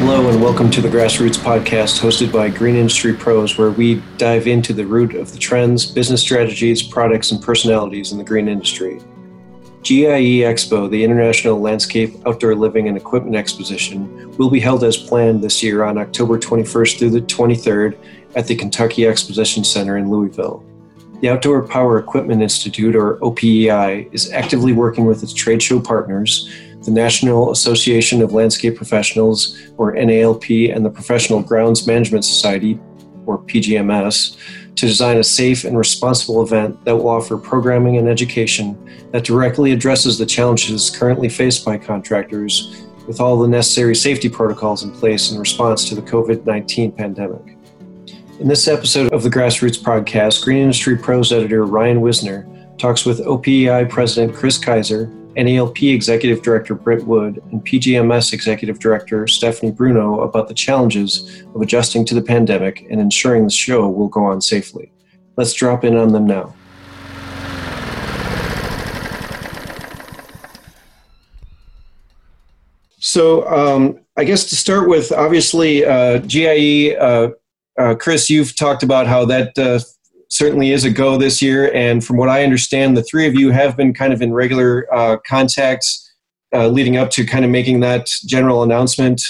Hello, and welcome to the Grassroots Podcast, hosted by Green Industry Pros, where we dive into the root of the trends, business strategies, products, and personalities in the green industry. GIE Expo, the International Landscape Outdoor Living and Equipment Exposition, will be held as planned this year on October 21st through the 23rd at the Kentucky Exposition Center in Louisville. The Outdoor Power Equipment Institute, or OPEI, is actively working with its trade show partners the National Association of Landscape Professionals, or NALP, and the Professional Grounds Management Society, or PGMS, to design a safe and responsible event that will offer programming and education that directly addresses the challenges currently faced by contractors with all the necessary safety protocols in place in response to the COVID 19 pandemic. In this episode of the Grassroots Podcast, Green Industry Pros editor Ryan Wisner talks with OPEI President Kris Kiser NALP Executive Director Britt Wood and PGMS Executive Director Stephanie Bruno about the challenges of adjusting to the pandemic and ensuring the show will go on safely. Let's drop in on them now. So, um, I guess to start with, obviously, uh, GIE, uh, uh, Chris, you've talked about how that uh, certainly is a go this year. And from what I understand, the three of you have been kind of in regular uh, contacts uh, leading up to kind of making that general announcement.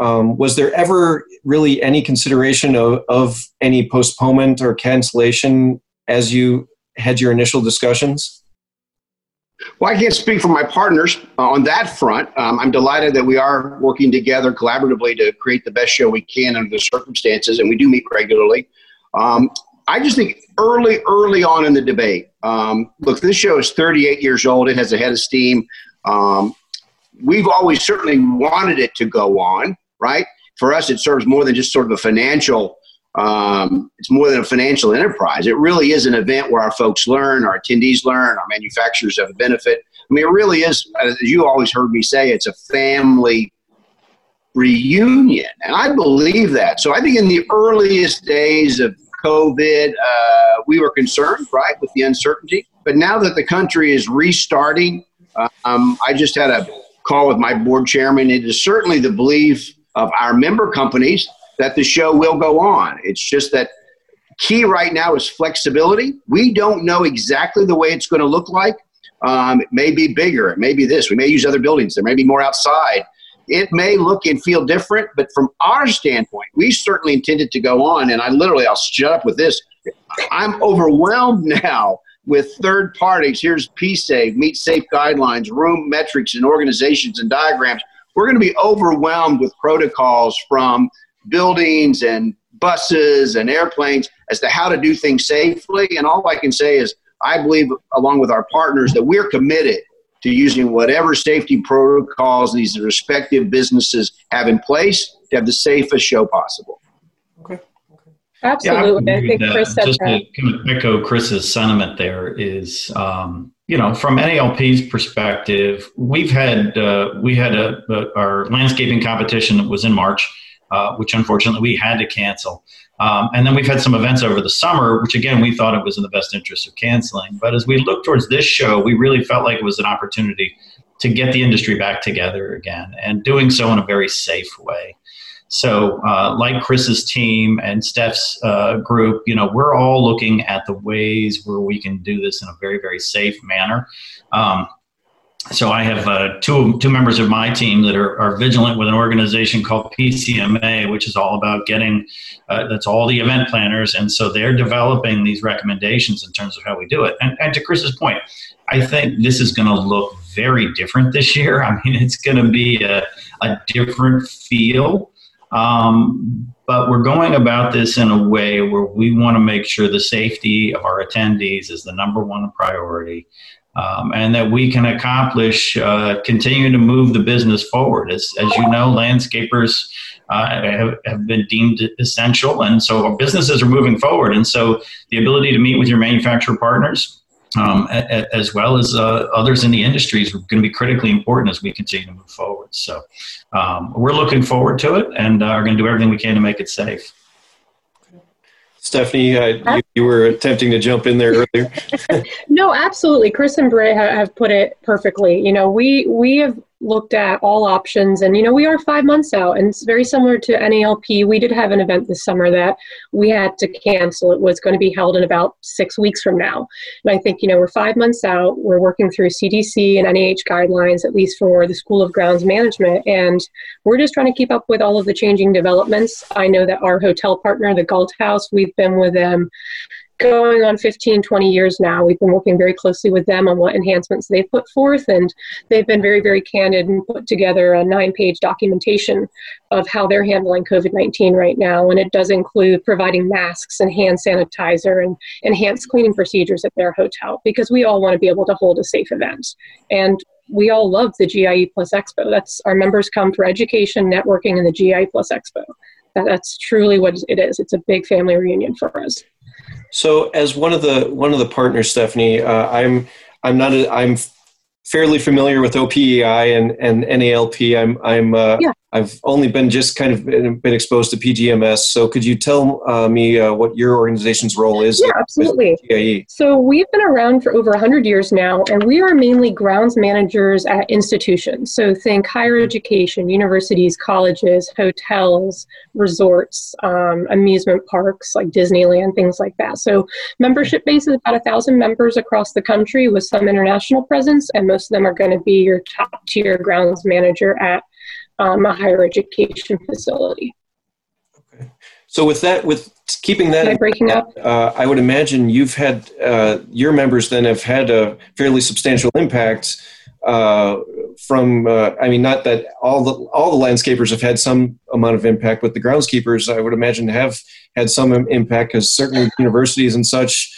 Um, was there ever really any consideration of, of any postponement or cancellation as you had your initial discussions? Well, I can't speak for my partners uh, on that front. Um, I'm delighted that we are working together collaboratively to create the best show we can under the circumstances, and we do meet regularly. Um, I just think early, early on in the debate. Um, look, this show is 38 years old. It has a head of steam. Um, we've always certainly wanted it to go on, right? For us, it serves more than just sort of a financial. Um, it's more than a financial enterprise. It really is an event where our folks learn, our attendees learn, our manufacturers have a benefit. I mean, it really is, as you always heard me say, it's a family reunion. And I believe that. So I think in the earliest days of COVID, uh, we were concerned, right, with the uncertainty. But now that the country is restarting, um, I just had a call with my board chairman. It is certainly the belief of our member companies that the show will go on. It's just that key right now is flexibility. We don't know exactly the way it's going to look like. Um, it may be bigger. It may be this. We may use other buildings. There may be more outside. It may look and feel different, but from our standpoint, we certainly intended to go on. And I literally, I'll shut up with this. I'm overwhelmed now with third parties. Here's PSAFE, Meet Safe Guidelines, room metrics, and organizations and diagrams. We're going to be overwhelmed with protocols from buildings and buses and airplanes as to how to do things safely. And all I can say is, I believe, along with our partners, that we're committed to using whatever safety protocols these respective businesses have in place to have the safest show possible. Okay. Absolutely. Yeah, I, I think Chris said just that. to kind of echo Chris's sentiment there is, um, you know, from NALP's perspective, we've had uh, we had a, a, our landscaping competition that was in March, uh, which unfortunately we had to cancel. Um, and then we've had some events over the summer, which again, we thought it was in the best interest of canceling. But as we look towards this show, we really felt like it was an opportunity to get the industry back together again and doing so in a very safe way. So, uh, like Chris's team and Steph's uh, group, you know, we're all looking at the ways where we can do this in a very, very safe manner. Um, so I have uh, two two members of my team that are, are vigilant with an organization called PCMA, which is all about getting uh, that's all the event planners, and so they're developing these recommendations in terms of how we do it. And, and to Chris's point, I think this is going to look very different this year. I mean, it's going to be a, a different feel. Um, but we're going about this in a way where we want to make sure the safety of our attendees is the number one priority um, and that we can accomplish uh, continuing to move the business forward. As, as you know, landscapers uh, have, have, been deemed essential, and so our businesses are moving forward. And so the ability to meet with your manufacturer partners. Um, a, a, as well as uh, others in the industry is going to be critically important as we continue to move forward. So um, we're looking forward to it and uh, are going to do everything we can to make it safe. Stephanie, uh, you were attempting to jump in there earlier. no, absolutely. Chris and Britt have put it perfectly. You know, we we have looked at all options and you know we are five months out and it's very similar to NALP. We did have an event this summer that we had to cancel. It was going to be held in about six weeks from now. And I think, you know, we're five months out. We're working through CDC and NIH guidelines, at least for the School of Grounds Management. And we're just trying to keep up with all of the changing developments. I know that our hotel partner, the Galt House, we've been with them going on 15, 20 years now. We've been working very closely with them on what enhancements they've put forth, and they've been very, very candid and put together a nine page documentation of how they're handling COVID 19 right now. And it does include providing masks and hand sanitizer and enhanced cleaning procedures at their hotel because we all want to be able to hold a safe event. And we all love the GIE Plus Expo. That's our members come for education, networking, and the GIE Plus Expo. That's truly what it is. It's a big family reunion for us. So, as one of the one of the partners, Stephanie, uh, I'm I'm not a, I'm fairly familiar with OPEI and, and NALP. I'm I'm uh, yeah. I've only been just kind of been, been exposed to PGMS. So could you tell uh, me uh, what your organization's role is? Yeah, absolutely. So we've been around for over 100 years now, and we are mainly grounds managers at institutions. So think higher education, universities, colleges, hotels, resorts, um, amusement parks like Disneyland, things like that. So membership base is about a thousand members across the country with some international presence, and most of them are going to be your top tier grounds manager at um, a higher education facility. Okay. So with that, with keeping that, Am I breaking up? Uh, I would imagine you've had uh, your members then have had a fairly substantial impact uh, from. Uh, I mean, not that all the all the landscapers have had some amount of impact, but the groundskeepers, I would imagine, have had some impact because certainly universities and such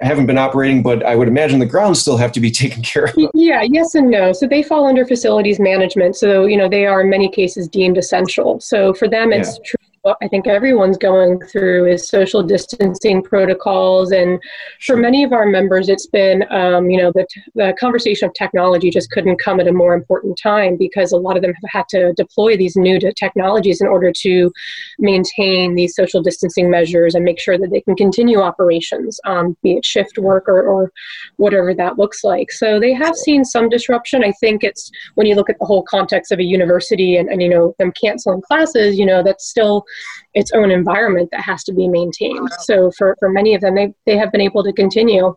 haven't been operating, but I would imagine the grounds still have to be taken care of. Yeah, yes and no. So they fall under facilities management. So, you know, they are in many cases deemed essential. So for them, it's yeah. what I think everyone's going through is social distancing protocols. And for many of our members, it's been, um, you know, the, t- the conversation of technology just couldn't come at a more important time because a lot of them have had to deploy these new technologies in order to maintain these social distancing measures and make sure that they can continue operations, um, be it shift work or, or whatever that looks like. So they have seen some disruption. I think it's when you look at the whole context of a university and, and you know, them canceling classes, you know, that's still its own environment that has to be maintained. So for, for many of them, they, they have been able to continue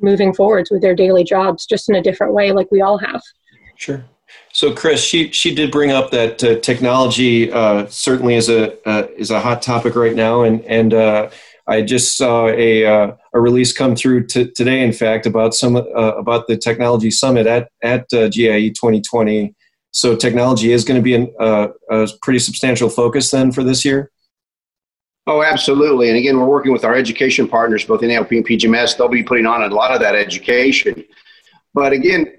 moving forwards with their daily jobs just in a different way, like we all have. Sure. So, Chris, she she did bring up that uh, technology uh, certainly is a uh, is a hot topic right now, and and uh, I just saw a uh, a release come through t- today, in fact, about some uh, about the technology summit at at GIE 2020. So, technology is going to be an, a pretty substantial focus then for this year. Oh, absolutely. And again, we're working with our education partners, both NALP and PGMS. They'll be putting on a lot of that education. But again,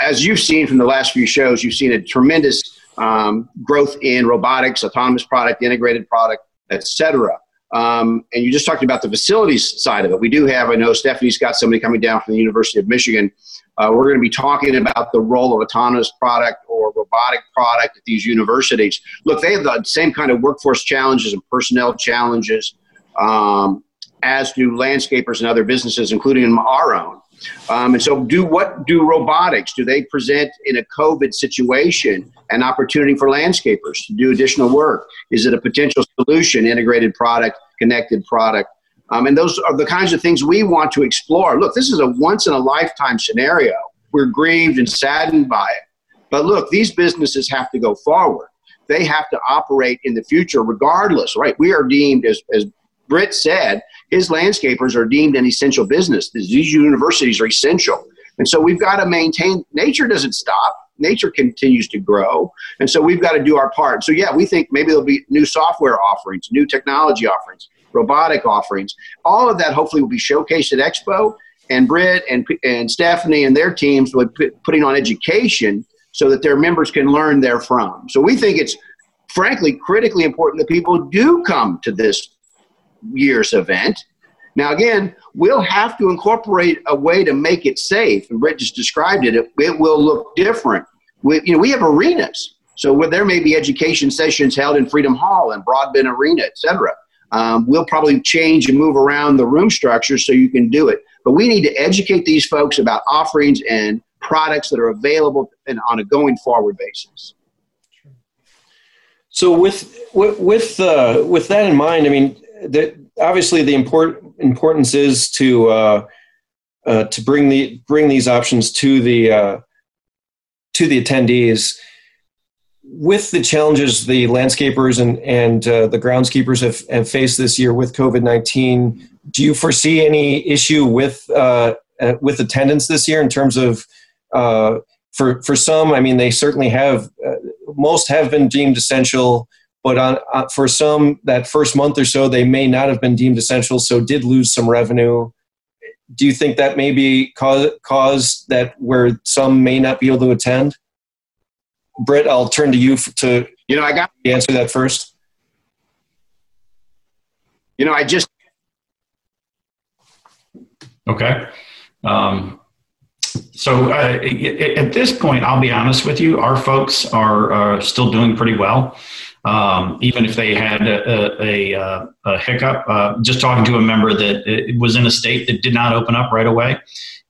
as you've seen from the last few shows, you've seen a tremendous um, growth in robotics, autonomous product, integrated product, etc. Um, and you just talked about the facilities side of it. We do have, I know Stephanie's got somebody coming down from the University of Michigan. Uh, we're going to be talking about the role of autonomous product or robotic product at these universities. Look, they have the same kind of workforce challenges and personnel challenges um, as do landscapers and other businesses, including our own. Um, and so, do what do robotics? Do they present in a COVID situation an opportunity for landscapers to do additional work? Is it a potential solution, integrated product, connected product? Um, and those are the kinds of things we want to explore. Look, this is a once in a lifetime scenario. We're grieved and saddened by it. But look, these businesses have to go forward. They have to operate in the future regardless, right? We are deemed, as, as Britt said, his landscapers are deemed an essential business. These universities are essential. And so we've got to maintain, nature doesn't stop. Nature continues to grow. And so we've got to do our part. So, yeah, we think maybe there'll be new software offerings, new technology offerings, robotic offerings. All of that hopefully will be showcased at Expo. And Britt and, and Stephanie and their teams will be putting on education so that their members can learn therefrom. So we think it's frankly critically important that people do come to this year's event. Now, again, we'll have to incorporate a way to make it safe. And Britt just described it. It, it will look different. We, you know, we have arenas. So there may be education sessions held in Freedom Hall and Broadbent Arena, et cetera. Um, we'll probably change and move around the room structure so you can do it. But we need to educate these folks about offerings and products that are available and on a going forward basis. So with with uh, with that in mind, I mean, the, obviously the import, importance is to uh, uh, to bring the bring these options to the uh, to the attendees. With the challenges the landscapers and and uh, the groundskeepers have, have faced this year with COVID nineteen, do you foresee any issue with uh, with attendance this year in terms of for for some, I mean, they certainly have. Uh, most have been deemed essential, but on uh, for some, that first month or so, they may not have been deemed essential, so did lose some revenue. Do you think that may be cause, cause that where some may not be able to attend? Britt, I'll turn to you to you know I got to answer that first. You know, I just okay. Um, so uh, at this point, I'll be honest with you, our folks are uh, still doing pretty well. Um, even if they had a, a, a, a hiccup, uh, just talking to a member that was in a state that did not open up right away,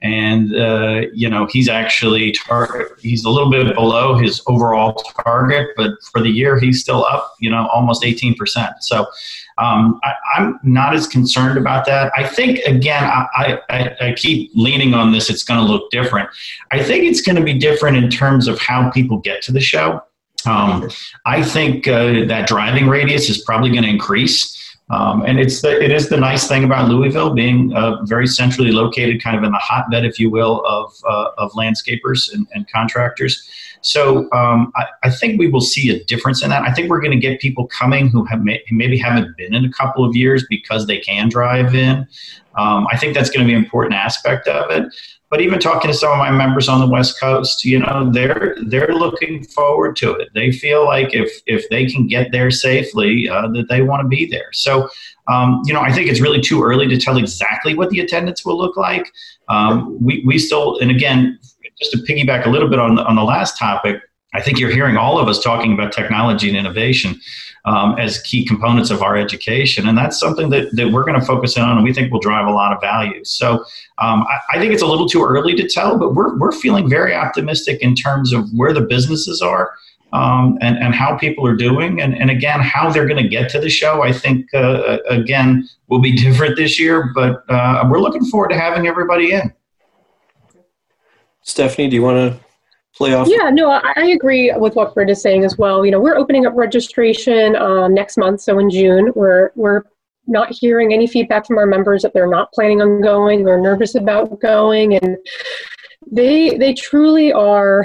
and uh, you know he's actually tar- he's a little bit below his overall target, but for the year he's still up, you know, almost eighteen percent. So um, I, am not as concerned about that. I think again, I, I, I keep leaning on this. It's going to look different. I think it's going to be different in terms of how people get to the show. Um, I think uh, that driving radius is probably going to increase. Um, and it's the, it is the nice thing about Louisville being uh, very centrally located, kind of in the hotbed, if you will, of, uh, of landscapers and, and contractors. So um, I, I, think we will see a difference in that. I think we're going to get people coming who have may, maybe haven't been in a couple of years because they can drive in. Um, I think that's going to be an important aspect of it. But even talking to some of my members on the West Coast, you know, they're they're looking forward to it. They feel like if if they can get there safely, uh, that they want to be there. So, um, you know, I think it's really too early to tell exactly what the attendance will look like. Um, we we still, and again, just to piggyback a little bit on the, on the last topic, I think you're hearing all of us talking about technology and innovation um, as key components of our education. And that's something that, that we're going to focus in on and we think will drive a lot of value. So um, I, I, think it's a little too early to tell, but we're, we're feeling very optimistic in terms of where the businesses are. Um, and, and how people are doing, and, and again, how they're going to get to the show, I think, uh, again, will be different this year, but uh, we're looking forward to having everybody in. Stephanie, do you want to play off? Yeah, no, I, agree with what Britt is saying as well. You know, we're opening up registration um, next month, so in June. We're we're not hearing any feedback from our members that they're not planning on going or nervous about going, and they they truly are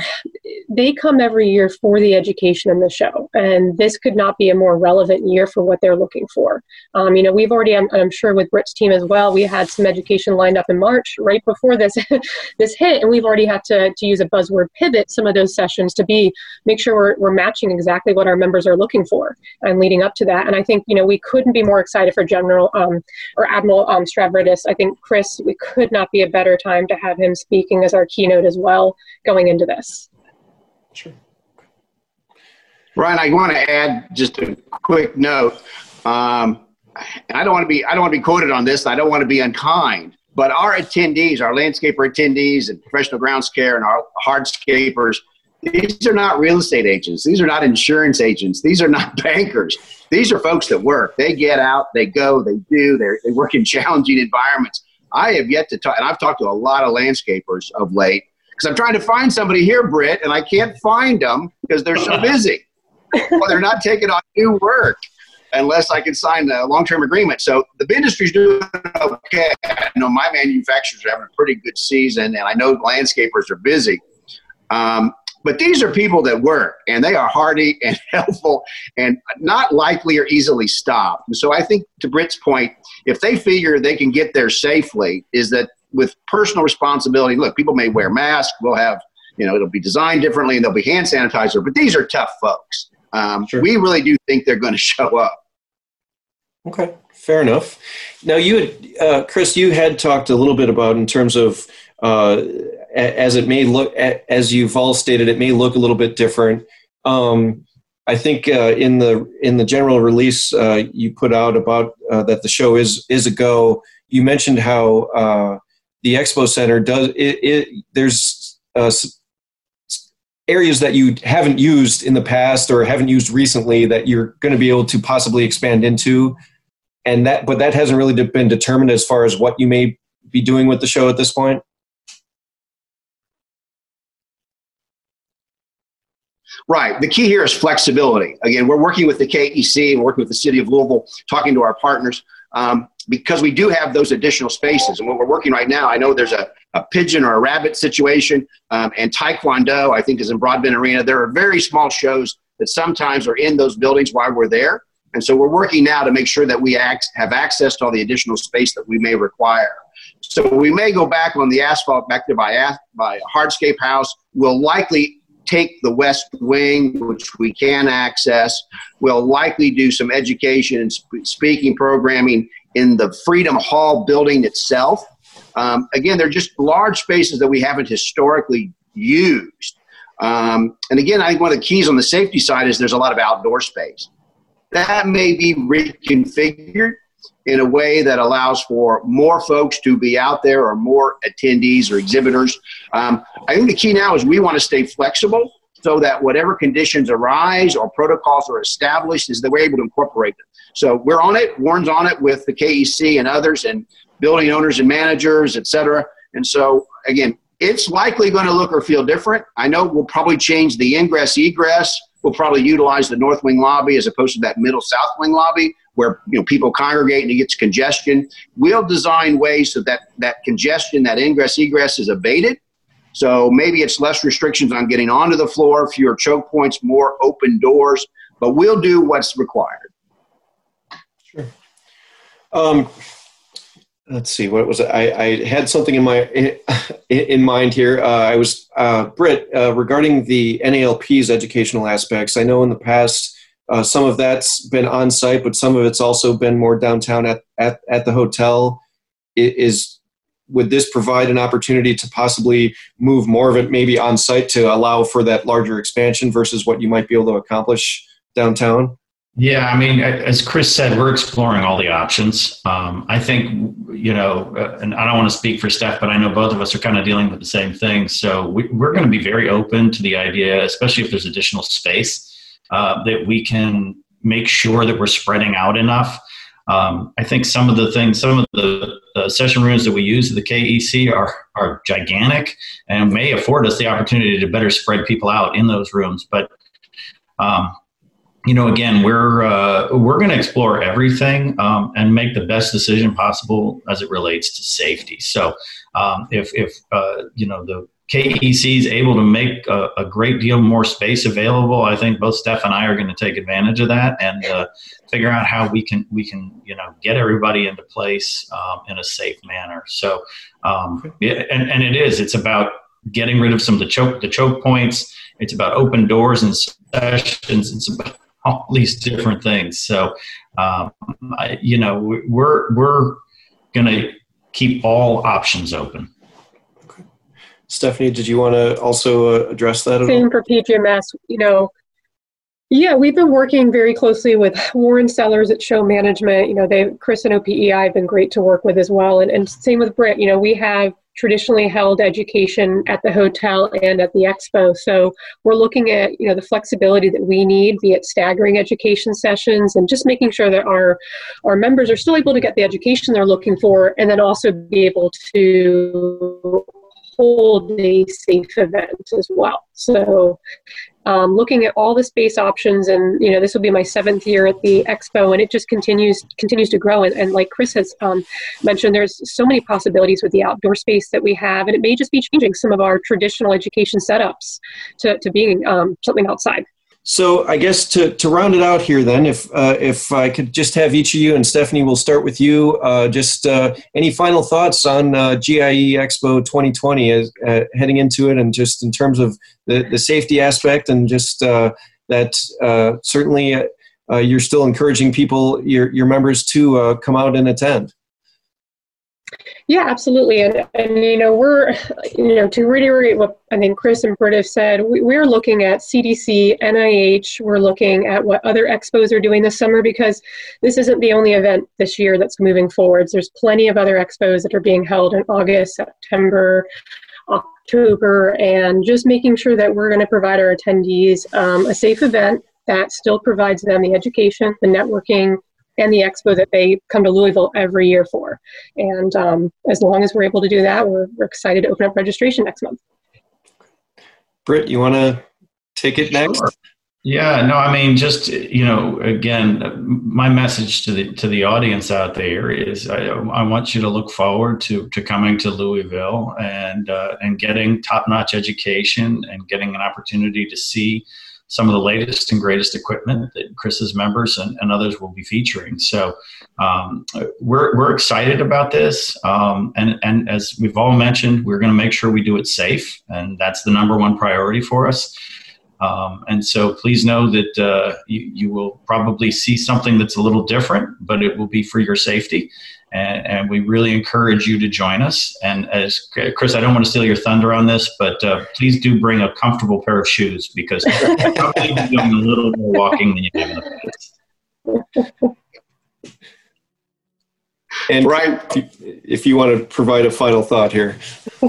they come every year for the education in the show and this could not be a more relevant year for what they're looking for. Um, you know we've already I'm, I'm, sure with britt's team as well we had some education lined up in march right before this this hit and we've already had to, to use a buzzword pivot some of those sessions to be make sure we're, we're matching exactly what our members are looking for and leading up to that. And i think you know we couldn't be more excited for general um, or admiral um, stavridis. I think chris we could not be a better time to have him speaking as our keynote as well going into this. Sure. Ryan, I want to add just a quick note. Um, I don't want to be I don't want to be quoted on this. I don't want to be unkind, but our attendees, our landscaper attendees, and professional groundscape and our hardscapers, these are not real estate agents. These are not insurance agents. These are not bankers. These are folks that work. They get out, they go, they do. They work in challenging environments. I have yet to talk, and I've talked to a lot of landscapers of late because I'm trying to find somebody here, Britt, and I can't find them because they're so busy. well, they're not taking on new work unless I can sign a long-term agreement. So the industry's doing okay. I know my manufacturers are having a pretty good season, and I know landscapers are busy. Um, but these are people that work and they are hardy and helpful and not likely or easily stopped. And so I think to Britt's point, if they figure they can get there safely, is that with personal responsibility, look, people may wear masks, we'll have, you know, it'll be designed differently and there'll be hand sanitizer, but these are tough folks. Um, sure. We really do think they're going to show up. Okay, fair enough. Now, you had, uh, Chris, you had talked a little bit about in terms of uh, as it may look, as you've all stated, it may look a little bit different. Um, I think uh, in the in the general release uh, you put out about uh, that the show is is a go. You mentioned how uh, the expo center does it. it there's uh, areas that you haven't used in the past or haven't used recently that you're going to be able to possibly expand into, and that but that hasn't really been determined as far as what you may be doing with the show at this point. Right. The key here is flexibility. Again, we're working with the KEC, we're working with the city of Louisville, talking to our partners um, because we do have those additional spaces. And what we're working right now, I know there's a, a pigeon or a rabbit situation, um, and Taekwondo, I think, is in Broadbent Arena. There are very small shows that sometimes are in those buildings while we're there. And so we're working now to make sure that we act, have access to all the additional space that we may require. So we may go back on the asphalt back there by, by Hardscape House. We'll likely take the West Wing, which we can access. We'll likely do some education and sp- speaking programming in the Freedom Hall building itself. Um, again, they're just large spaces that we haven't historically used. Um, and again, I think one of the keys on the safety side is there's a lot of outdoor space. That may be reconfigured in a way that allows for more folks to be out there or more attendees or exhibitors. Um, I think the key now is we want to stay flexible so that whatever conditions arise or protocols are established is that we're able to incorporate them. So we're on it. Warren's on it with the KEC and others and building owners and managers, et cetera. And so again, it's likely going to look or feel different. I know we'll probably change the ingress egress. We'll probably utilize the north wing lobby as opposed to that middle south wing lobby where you know people congregate and it gets congestion. We'll design ways so that that congestion, that ingress egress is abated. So maybe it's less restrictions on getting onto the floor, fewer choke points, more open doors, but we'll do what's required. Sure. Um, let's see what was it? I, I had something in my in mind here. Uh, I was uh, Britt uh, regarding the NALP's educational aspects. I know in the past uh, some of that's been on site, but some of it's also been more downtown at, at, at the hotel. It is would this provide an opportunity to possibly move more of it maybe on site to allow for that larger expansion versus what you might be able to accomplish downtown? Yeah, I mean, as Chris said, we're exploring all the options. Um, I think, you know, uh, and I don't want to speak for Steph, but I know both of us are kind of dealing with the same thing. So we, we're going to be very open to the idea, especially if there's additional space uh, that we can make sure that we're spreading out enough. Um, I think some of the things, some of the, the, session rooms that we use at the KEC are, are gigantic and may afford us the opportunity to better spread people out in those rooms. But, um, you know, again, we're, uh, we're going to explore everything um, and make the best decision possible as it relates to safety. So um, if, if uh, you know, the KEC is able to make a, a, great deal more space available, I think both Steph and I are going to take advantage of that and uh, figure out how we can we can you know get everybody into place um, in a safe manner. So, um, yeah, and and it is it's about getting rid of some of the choke the choke points. It's about open doors and sessions. It's about all these different things. So, um, I, you know, we're we're going to keep all options open. Stephanie, did you want to also uh, address that? Same for PGMS. You know, yeah, we've been working very closely with Warren Sellers at Show Management. You know, they Chris and OPEI have been great to work with as well, and, and same with Britt. You know, we have traditionally held education at the hotel and at the expo. So we're looking at you know the flexibility that we need, be it staggering education sessions and just making sure that our our members are still able to get the education they're looking for, and then also be able to hold a safe event as well. So um, looking at all the space options and you know this will be my seventh year at the expo and it just continues continues to grow and, and like chris has um, mentioned there's so many possibilities with the outdoor space that we have and it may just be changing some of our traditional education setups to, to being um, something outside so I guess to, to round it out here, then, if uh, if I could just have each of you and Stephanie, we'll start with you. Uh, just uh, any final thoughts on uh, GIE Expo 2020 as, uh, heading into it, and just in terms of the, the safety aspect, and just uh, that certainly you're still encouraging people, your your members, to come out and attend. Yeah, absolutely. And, and, you know, we're, you know, to reiterate what I think Chris and Britt have said, we, we're looking at CDC, NIH, we're looking at what other expos are doing this summer because this isn't the only event this year that's moving forwards. There's plenty of other expos that are being held in August, September, October, and just making sure that we're going to provide our attendees um, a safe event that still provides them the education, the networking, and the expo that they come to Louisville every year for. And um, as long as we're able to do that, we're, we're excited to open up registration next month. Britt, you want to take it next? Sure. Yeah, no, I mean, just you know, again, my message to the to the audience out there is, I, I want you to look forward to to coming to Louisville and uh, and getting top notch education and getting an opportunity to see some of the latest and greatest equipment that Chris's members and, and others will be featuring. So um, we're, we're excited about this. Um, and, and as we've all mentioned, we're going to make sure we do it safe. And that's the number one priority for us. Um, and so please know that uh, you, you will probably see something that's a little different, but it will be for your safety and, and, we really encourage you to join us. And as Chris, I don't want to steal your thunder on this, but uh, please do bring a comfortable pair of shoes because you're doing a little more walking than you have in the past. And Ryan, if you want to provide a final thought here.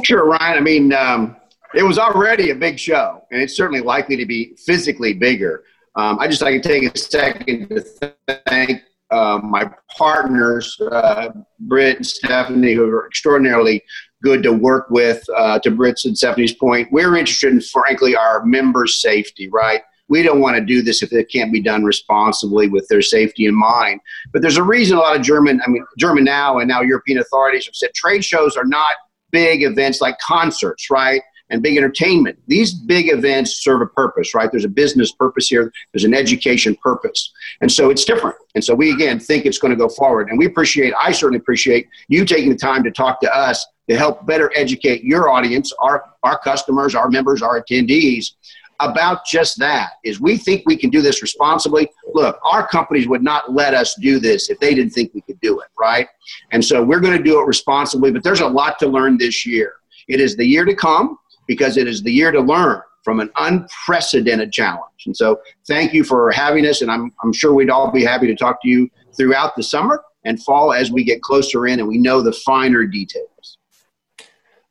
Sure, Ryan. I mean, um, it was already a big show, and it's certainly likely to be physically bigger. Um, I just like to take a second to thank uh, my partners, uh, Britt and Stephanie, who are extraordinarily good to work with. Uh, to Britt's and Stephanie's point, we're interested in, frankly, our members' safety, right? We don't want to do this if it can't be done responsibly with their safety in mind. But there's a reason a lot of German, I mean, German now and now European authorities have said trade shows are not big events like concerts, right? And big entertainment. These big events serve a purpose, right? There's a business purpose here, there's an education purpose. And so it's different. And so we, again, think it's going to go forward. And we appreciate, I certainly appreciate you taking the time to talk to us to help better educate your audience, our, our customers, our members, our attendees about just that is we think we can do this responsibly look our companies would not let us do this if they didn't think we could do it right and so we're going to do it responsibly but there's a lot to learn this year it is the year to come because it is the year to learn from an unprecedented challenge. And so, thank you for having us, and I'm, I'm sure we'd all be happy to talk to you throughout the summer and fall as we get closer in and we know the finer details.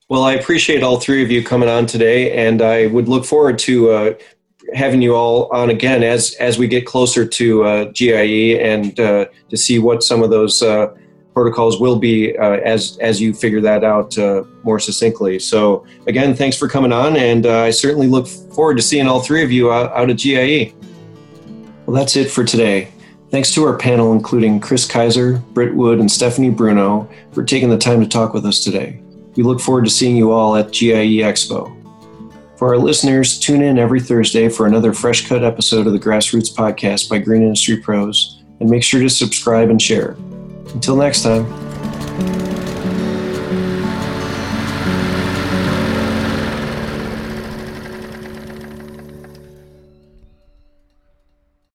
Well, I appreciate all three of you coming on today, and I would look forward to uh, having you all on again as as we get closer to uh, GIE and uh, to see what some of those uh, protocols will be uh, as as you figure that out uh, more succinctly. So again, thanks for coming on, and uh, I certainly look forward to seeing all three of you out, out at GIE. Well, that's it for today. Thanks to our panel, including Kris Kiser, Britt Wood, and Stephanie Bruno, for taking the time to talk with us today. We look forward to seeing you all at GIE Expo. For our listeners, tune in every Thursday for another fresh cut episode of the Grassroots Podcast by Green Industry Pros, and make sure to subscribe and share. Until next time.